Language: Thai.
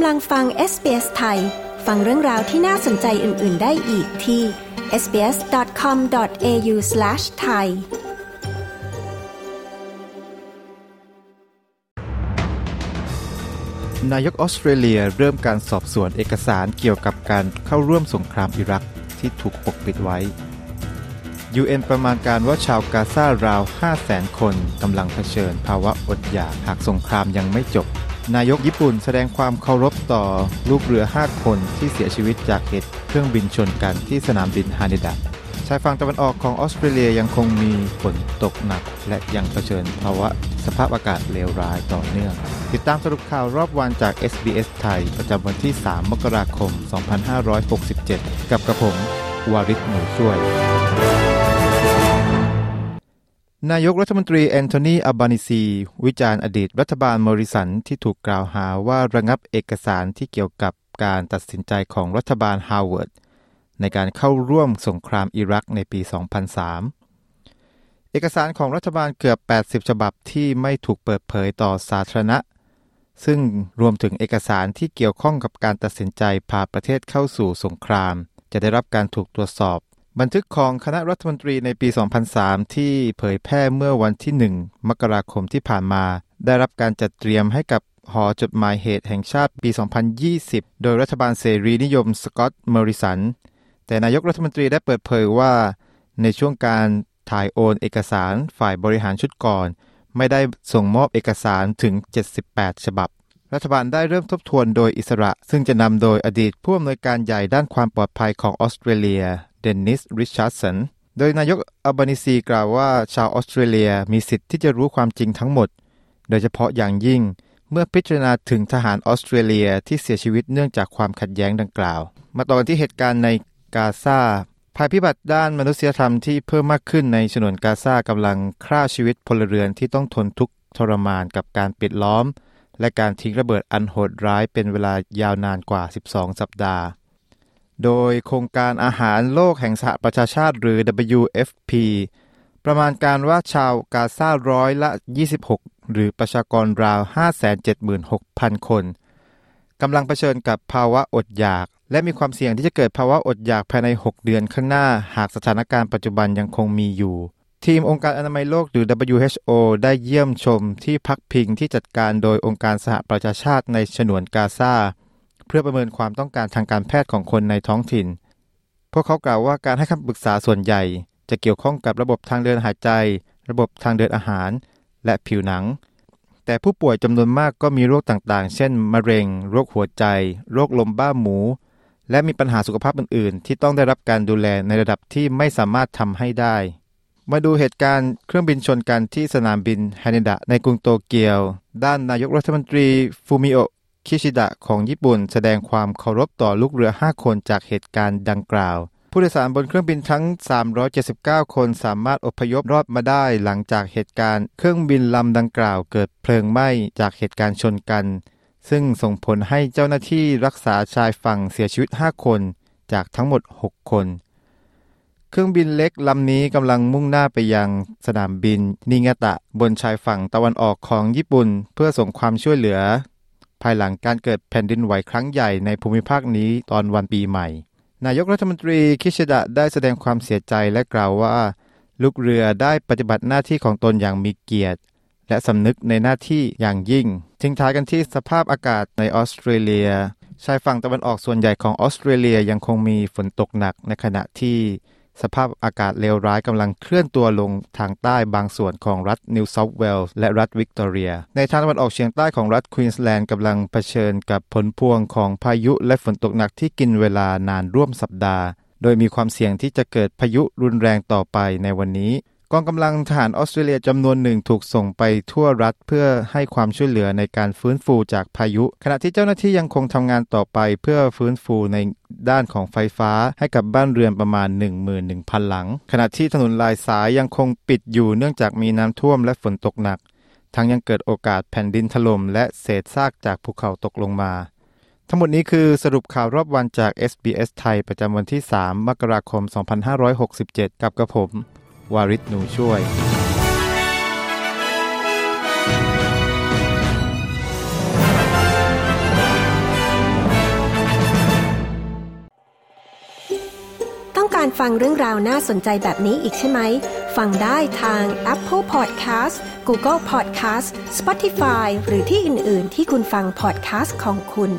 กำลังฟัง SBS ไทย ฟังเรื่องราวที่น่าสนใจอื่น ๆ ได้อีกที่ sbs.com.au/thai นายกออสเตรเลียเริ่มการสอบสวนเอกสารเกี่ยวกับการเข้าร่วมสงครามอิรักที่ถูกปกปิดไว้ UN ประมาณการว่าชาวกาซาราว 500,000 คนกำลังเผชิญภาวะอดอยากหากสงครามยังไม่จบ นายกญี่ปุ่นแสดงความเคารพต่อลูกเรือ 5 คนที่เสียชีวิตจากเหตุเครื่องบินชนกันที่สนามบินฮานิดะชายฝั่งตะวันออกของออสเตรเลียยังคงมีฝนตกหนัก และยังเผชิญภาวะสภาพอากาศเลวร้ายต่อเนื่อง ติดตามสรุปข่าวรอบวันจาก SBS ไทย ประจำวันที่ 3 มกราคม 2567 กับกระผม วาริศหนูช่วย นายกรัฐมนตรีแอนโทนีอัลบานีซี วิจารณ์อดีตรัฐบาลมอริสันที่ถูกกล่าวหาว่าระงับเอกสารที่เกี่ยวกับการตัดสินใจของรัฐบาลฮาวเวิร์ดในการเข้าร่วมสงครามอิรักในปี 2003 เอกสารของรัฐบาลเกือบ 80 ฉบับที่ไม่ถูกเปิดเผยต่อสาธารณะ ซึ่งรวมถึงเอกสารที่เกี่ยวข้องกับการตัดสินใจพาประเทศเข้าสู่สงคราม จะได้รับการถูกตรวจสอบ บันทึกของคณะรัฐมนตรีในปี 2003 ที่เผยแพร่เมื่อวันที่ 1 มกราคมที่ผ่านมา ได้รับการจัดเตรียมให้กับหอจดหมายเหตุแห่งชาติปี 2020 โดยรัฐบาลเสรีนิยมสกอตต์เมอริสัน แต่นายกรัฐมนตรีได้เปิดเผยว่า ในช่วงการถ่ายโอนเอกสารฝ่ายบริหารชุดก่อน ไม่ได้ส่งมอบเอกสารถึง 78 ฉบับ รัฐบาลได้เริ่มทบทวนโดยอิสระ ซึ่งจะนำโดยอดีตผู้อำนวยการใหญ่ด้านความปลอดภัยของออสเตรเลีย ดนนิส ริชาร์ดสัน โดยนายกอัลบานิซีกล่าวว่าชาวออสเตรเลียมีสิทธิ์ที่จะรู้ความจริงทั้งหมด โดยเฉพาะอย่างยิ่งเมื่อพิจารณาถึงทหารออสเตรเลียที่เสียชีวิตเนื่องจากความขัดแย้งดังกล่าว มาต่อกันที่เหตุการณ์ในกาซาภัยพิบัติด้านมนุษยธรรมที่เพิ่มมากขึ้นในฉนวนกาซากำลังฆ่าชีวิตพลเรือนที่ต้องทนทุกข์ทรมานกับการปิดล้อม และการทิ้งระเบิดอันโหดร้ายเป็นเวลายาวนานกว่า 12 สัปดาห์ โดยโครงการอาหารโลกแห่งสหประชาชาติหรือ WFP ประมาณการว่าชาวกาซาร้อยละ 26 หรือประชากรราว 576,000 คน กำลังเผชิญกับภาวะอดอยาก และมีความเสี่ยงที่จะเกิดภาวะอดอยากภายใน 6 เดือนข้างหน้า หากสถานการณ์ปัจจุบันยังคงมีอยู่ ทีมองค์การอนามัยโลกหรือ WHO ได้เยี่ยมชมที่พักพิงที่จัดการโดยองค์การสหประชาชาติในฉนวนกาซา เพื่อประเมินความต้องการทางการแพทย์ของคนในท้องถิ่น พวกเขากล่าวว่าการให้คำปรึกษาส่วนใหญ่ จะเกี่ยวข้องกับระบบทางเดินหายใจ ระบบทางเดินอาหาร และผิวหนัง แต่ผู้ป่วยจำนวนมากก็มีโรคต่างๆ เช่น มะเร็ง โรคหัวใจ โรคลมบ้าหมู และมีปัญหาสุขภาพอื่น ๆ ที่ต้องได้รับการดูแลในระดับที่ไม่สามารถทำให้ได้ มาดูเหตุการณ์เครื่องบินชนกันที่สนามบินฮานิดะในกรุงโตเกียว ด้านนายกรัฐมนตรีฟูมิโอ คิชิดะของญี่ปุ่นแสดงความเคารพต่อลูกเรือ 5 คนจากเหตุการณ์ดังกล่าว ผู้โดยสารบนเครื่องบินทั้ง 379 คนสามารถอพยพรอดมาได้หลังจากเหตุการณ์ เครื่องบินลำดังกล่าวเกิดเพลิงไหม้จากเหตุการณ์ชนกัน ซึ่งส่งผลให้เจ้าหน้าที่รักษาชายฝั่งเสียชีวิต 5 คนจากทั้งหมด 6 คน เครื่องบินเล็กลำนี้กำลังมุ่งหน้าไปยังสนามบินนิงาตะบนชายฝั่งตะวันออกของญี่ปุ่น เพื่อส่งความช่วยเหลือ ภายหลังการเกิดแผ่นดินไหวครั้งใหญ่ในภูมิภาคนี้ตอนวันปีใหม่ นายกรัฐมนตรีคิชิดะได้แสดงความเสียใจและกล่าวว่า ลูกเรือได้ปฏิบัติหน้าที่ของตนอย่างมีเกียรติ และสำนึกในหน้าที่อย่างยิ่ง ทิ้งท้ายกันที่สภาพอากาศในออสเตรเลีย ชายฝั่งตะวันออกส่วนใหญ่ของออสเตรเลียยังคงมีฝนตกหนักในขณะที่ สภาพอากาศเลวร้ายกำลังเคลื่อนตัวลงทางใต้บางส่วนของรัฐนิวเซาท์เวลส์และรัฐวิกตอเรีย ในทางตะวันออกเฉียงใต้ของรัฐควีนสแลนด์กำลังเผชิญกับผลพวงของพายุและฝนตกหนักที่กินเวลานานร่วมสัปดาห์ โดยมีความเสี่ยงที่จะเกิดพายุรุนแรงต่อไปในวันนี้ กองกำลังทหารออสเตรเลียจำนวนหนึ่งถูกส่งไปทั่วรัฐเพื่อให้ความช่วยเหลือในการฟื้นฟูจากพายุ ขณะที่เจ้าหน้าที่ยังคงทำงานต่อไปเพื่อฟื้นฟูในด้านของไฟฟ้าให้กับบ้านเรือนประมาณ 11,000 หลัง ขณะที่ถนนลายสายยังคงปิดอยู่เนื่องจากมีน้ำท่วมและฝนตกหนัก ทั้งยังเกิดโอกาสแผ่นดินถล่มและเศษซากจากภูเขาตกลงมา ทั้งหมดนี้คือสรุปข่าวรอบวันจาก SBS ไทยประจำวันที่ 3 มกราคม 2567 กับกระผม วาริศนูช่วย ต้องการฟังเรื่องราวน่าสนใจแบบนี้อีกใช่ไหม ฟังได้ทาง Apple Podcast Google Podcast Spotify หรือที่อื่น ๆ ที่คุณฟัง podcast ของคุณ